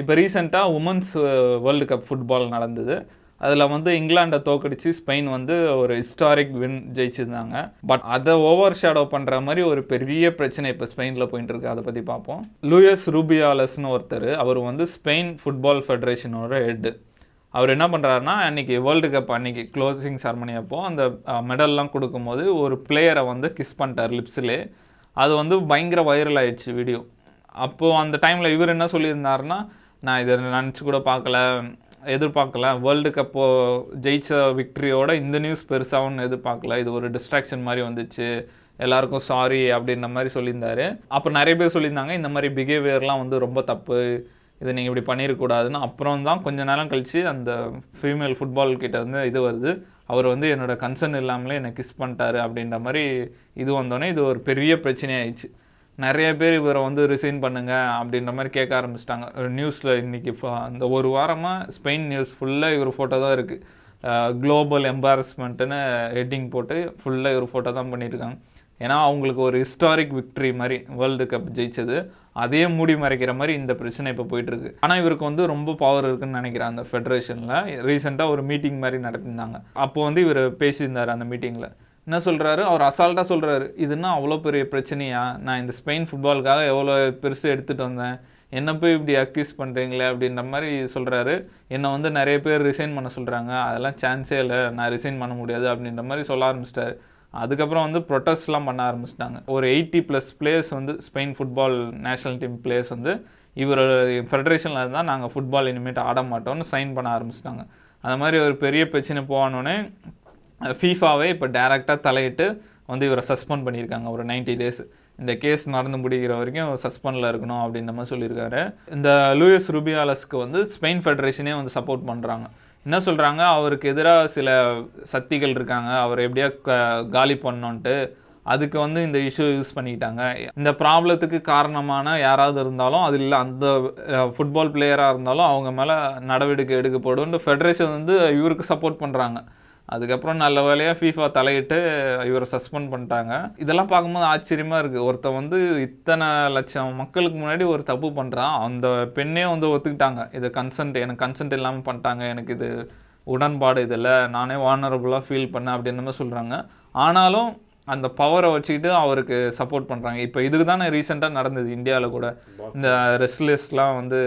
இப்போ ரீசெண்டாக women's world cup football நடந்தது. அதில் வந்து இங்கிலாண்டை தோக்கடிச்சு ஸ்பெயின் வந்து ஒரு ஹிஸ்டாரிக் வின் ஜெயிச்சிருந்தாங்க. பட் அதை ஓவர் ஷேடோ பண்ணுற மாதிரி ஒரு பெரிய பிரச்சனை இப்போ ஸ்பெயினில் போயிட்டு இருக்கு. அதை பற்றி பார்ப்போம். லூயஸ் ரூபியாலஸ்னு ஒருத்தர் அவர் வந்து ஸ்பெயின் ஃபுட்பால் ஃபெடரேஷனோட ஹெட்டு அவர் என்ன பண்ணுறாருனா அன்றைக்கி வேர்ல்டு கப் அன்றைக்கி க்ளோசிங் செரமனி அப்போ அந்த மெடல்லாம் கொடுக்கும்போது ஒரு பிளேயரை வந்து கிஸ் பண்ணிட்டார் லிப்ஸ்லே அது வந்து பயங்கர வைரல் ஆயிடுச்சு வீடியோ அப்போது அந்த டைமில் இவர் என்ன சொல்லியிருந்தாருன்னா நான் இதை நினச்சி கூட பார்க்கல எதிர்பார்க்கல. வேர்ல்டு கப்போ ஜெயிச்ச விக்ட்ரியோட இந்த நியூஸ் பெருசாகவும் எதிர்பார்க்கல. இது ஒரு டிஸ்ட்ராக்ஷன் மாதிரி வந்துச்சு. எல்லாருக்கும் சாரி அப்படின்ற மாதிரி சொல்லியிருந்தாரு. அப்புறம் நிறைய பேர் சொல்லியிருந்தாங்க இந்த மாதிரி பிஹேவியர்லாம் வந்து ரொம்ப தப்பு. இதை நீங்கள் இப்படி பண்ணிடக்கூடாதுன்னு அப்புறம் தான் கொஞ்ச நேரம் கழித்து அந்த ஃபீமேல் ஃபுட்பால் இருந்து இது வருது. அவர் வந்து என்னோடய கன்சர்ன் இல்லாமலே என்னை கிஸ் பண்ணிட்டாரு அப்படின்ற மாதிரி இது வந்தோடனே இது ஒரு பெரிய பிரச்சனையாயிடுச்சு. நிறைய பேர் இவரை வந்து ரிசைன் பண்ணுங்க அப்படின்ற மாதிரி கேட்க ஆரம்பிச்சிட்டாங்க. நியூஸில் இன்றைக்கி அந்த ஒரு வாரமாக ஸ்பெயின் நியூஸ் ஃபுல்லாக இவர் ஃபோட்டோ தான் இருக்குது குளோபல் எம்பாரஸ்மெண்ட்டுன்னு ஹெட்டிங் போட்டு ஃபுல்லாக இவர் ஃபோட்டோ தான் பண்ணியிருக்காங்க ஏன்னா அவங்களுக்கு ஒரு ஹிஸ்டாரிக் விக்ட்ரி மாதிரி வேர்ல்டு கப் ஜெயிச்சது. அதே மூடி மறைக்கிற மாதிரி இந்த பிரச்சனை இப்போ போயிட்டுருக்கு. ஆனால் இவருக்கு வந்து ரொம்ப பவர் இருக்குன்னு நினைக்கிறேன் அந்த ஃபெடரேஷனில் ரீசெண்டாக ஒரு மீட்டிங் மாதிரி நடத்தியிருந்தாங்க. அப்போது வந்து இவர் பேசியிருந்தார் அந்த மீட்டிங்கில் என்ன சொல்கிறாரு அவர் அசால்ட்டாக சொல்கிறாரு இதுன்னா அவ்வளோ பெரிய பிரச்சனையா? நான் இந்த ஸ்பெயின் ஃபுட்பாலுக்காக எவ்வளோ பெருசு எடுத்துகிட்டு வந்தேன். என்ன போய் இப்படி அக்யூஸ் பண்ணுறீங்களே அப்படின்ற மாதிரி சொல்கிறாரு என்னை வந்து நிறைய பேர் ரிசைன் பண்ண சொல்கிறாங்க அதெல்லாம் சான்ஸே இல்லை. நான் ரிசைன் பண்ண முடியாது அப்படின்ற மாதிரி சொல்ல ஆரம்பிச்சிட்டாரு. அதுக்கப்புறம் வந்து ப்ரொட்டஸ்ட்லாம் பண்ண ஆரம்பிச்சிட்டாங்க. ஒரு எயிட்டி ப்ளஸ் பிளேயர்ஸ் வந்து Spain football national team players வந்து இவர் ஃபெடரேஷனில் இருந்தால் நாங்கள் ஃபுட்பால் இனிமேட்டு ஆட மாட்டோம்னு சைன் பண்ண ஆரம்பிச்சிட்டாங்க. அந்த மாதிரி ஒரு பெரிய பிரச்சனை போவானோடனே ஃபீஃபாவே இப்போ டேரெக்டாக தலையிட்டு வந்து இவரை சஸ்பெண்ட் பண்ணியிருக்காங்க. ஒரு நைன்டி டேஸ் இந்த கேஸ் நடந்து முடிகிற வரைக்கும் சஸ்பெண்டில் இருக்கணும் அப்படின்ற மாதிரி சொல்லியிருக்காரு. இந்த லூயஸ் ருபியாலஸ்க்கு வந்து ஸ்பெயின் ஃபெடரேஷனே வந்து சப்போர்ட் பண்ணுறாங்க என்ன சொல்கிறாங்க அவருக்கு எதிராக சில சக்திகள் இருக்காங்க. அவர் எப்படியா காலி பண்ணோன்ட்டு அதுக்கு வந்து இந்த இஷ்யூ யூஸ் பண்ணிக்கிட்டாங்க. இந்த ப்ராப்ளத்துக்கு காரணமான யாராவது இருந்தாலும் அது இல்லை அந்த ஃபுட்பால் பிளேயராக இருந்தாலும் அவங்க மேலே நடவடிக்கை எடுக்கப்படும் ஃபெடரேஷன் வந்து இவருக்கு சப்போர்ட் பண்ணுறாங்க அதுக்கப்புறம் நல்ல வேலையாக ஃபீஃபா தலையிட்டு இவரை சஸ்பெண்ட் பண்ணிட்டாங்க. இதெல்லாம் பார்க்கும்போது ஆச்சரியமாக இருக்குது ஒருத்தன் வந்து இத்தனை லட்சம் மக்களுக்கு முன்னாடி ஒரு தப்பு பண்ணுறான் அந்த பெண்ணே வந்து ஒத்துக்கிட்டாங்க. இது கன்சன்ட் எனக்கு கன்சென்ட் இல்லாமல் பண்ணிட்டாங்க. எனக்கு இது உடன்பாடு இதில் நானே வானரபுளாக ஃபீல் பண்ணேன் அப்படின்ற மாதிரி சொல்கிறாங்க ஆனாலும் அந்த பவரை வச்சுக்கிட்டு அவருக்கு சப்போர்ட் பண்ணுறாங்க இப்போ இதுக்கு தானே ரீசெண்டாக நடந்தது இந்தியாவில் கூட. இந்த ரெஸ்ட்லெஸ்லாம் வந்து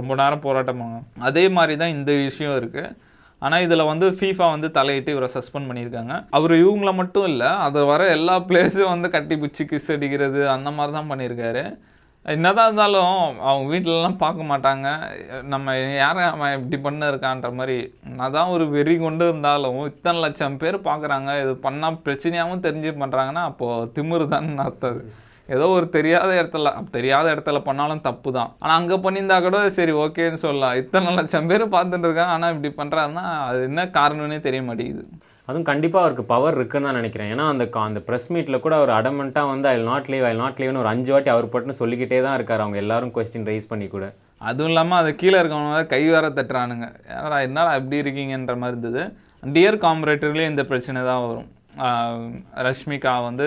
ரொம்ப நேரம் போராட்டமாக அதே மாதிரி தான் இந்த விஷயம் இருக்குது ஆனால் இதில் வந்து ஃபீஃபா வந்து தலையிட்டு இவரை சஸ்பெண்ட் பண்ணியிருக்காங்க. அவர் இவங்கள மட்டும் இல்லை அது வர எல்லா பிளேஸும் வந்து கட்டி பிடிச்சி கிஸ் அடிக்கிறது அந்த மாதிரி தான் பண்ணியிருக்காரு. என்னதான் இருந்தாலும் அவங்க வீட்டிலலாம் பார்க்க மாட்டாங்க. நம்ம யாரை அவன் இப்படி பண்ண இருக்கான்ற மாதிரி. அதான் ஒரு வெறி கொண்டு இருந்தாலும் இத்தனை லட்சம் பேர் பார்க்குறாங்க. இது பண்ணால் பிரச்சனையாகவும் தெரிஞ்சு பண்ணுறாங்கன்னா அப்போது திமிரு தான் அர்த்தம் ஏதோ ஒரு தெரியாத இடத்துல தெரியாத இடத்துல பண்ணாலும் தப்பு தான் ஆனால் அங்கே பண்ணியிருந்தா கூட சரி ஓகேன்னு சொல்லலாம். இத்தனை லட்சம் பேர் பார்த்துட்டு இருக்காங்க. ஆனால் இப்படி பண்ணுறாருன்னா அது என்ன காரணம்னே தெரிய மாட்டேங்குது. அதுவும் கண்டிப்பாக அவருக்கு பவர் இருக்குன்னு தான் நினைக்கிறேன். ஏன்னா அந்த அந்த ப்ரெஸ் மீட்டில் கூட அவர் அடமெண்ட்டாக வந்து I not leave I not லீவ்னு ஒரு அஞ்சு வாட்டி அவர் பட்டுன்னு சொல்லிக்கிட்டே தான் இருக்கார். அவங்க எல்லாரும் கொஸ்டின் ரைஸ் பண்ணி கூட. அதுவும் இல்லாமல் அது கீழே இருக்கவங்க கை வேற தட்டுறானுங்க. ஏன்னா என்னடா எப்படி இருக்கீங்கன்ற மாதிரி இருந்தது? டியர் காம்பரேட்டர்லேயே இந்த பிரச்சனை தான் வரும். ரஷ்மிகா வந்து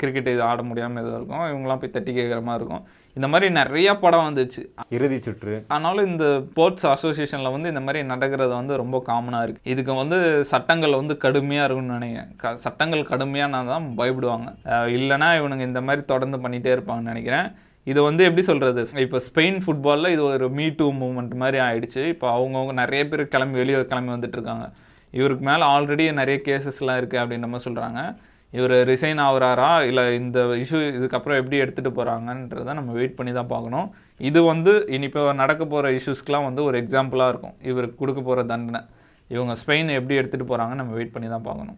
கிரிக்கெட் இது ஆட முடியாமல் எதுவும் இருக்கும். இவங்களாம் போய் தட்டி கேட்குற மாதிரி இருக்கும். இந்த மாதிரி நிறைய படம் வந்துச்சு. இறுதி சுற்று. ஆனாலும் இந்த ஸ்போர்ட்ஸ் அசோசியேஷனில் வந்து இந்த மாதிரி நடக்கிறது வந்து ரொம்ப காமனாக இருக்குது இதுக்கு வந்து சட்டங்கள் வந்து கடுமையாக இருக்கும்னு நினைக்கிறேன். சட்டங்கள் கடுமையானா தான் பயப்படுவாங்க. இல்லைனா இவனுங்க இந்த மாதிரி தொடர்ந்து பண்ணிகிட்டே இருப்பாங்கன்னு நினைக்கிறேன். இது வந்து எப்படி சொல்கிறது இப்போ ஸ்பெயின் ஃபுட்பாலில் இது ஒரு மீ டூ மூமெண்ட் மாதிரி ஆயிடுச்சு. இப்போ அவங்கவுங்க நிறைய பேர் கிளம்பி வெளியே கிளம்பி வந்துட்டு இருக்காங்க. இவருக்கு மேலே ஆல்ரெடி நிறைய கேசஸ்லாம் இருக்குது அப்படின்ற மாதிரி சொல்கிறாங்க இவர் ரிசைன் ஆகுறாரா? இல்லை இந்த இஷ்யூ இதுக்கப்புறம் எப்படி எடுத்துகிட்டு போகிறாங்கன்றத நம்ம வெயிட் பண்ணி தான் பார்க்கணும். இது வந்து இனி இப்போ நடக்க போகிற இஷ்யூஸ்க்கெலாம் வந்து ஒரு எக்ஸாம்பிளாக இருக்கும். இவருக்கு கொடுக்க போகிற தண்டனை. இவங்க ஸ்பெயின் எப்படி எடுத்துகிட்டு போகிறாங்கன்னு நம்ம வெயிட் பண்ணி தான் பார்க்கணும்.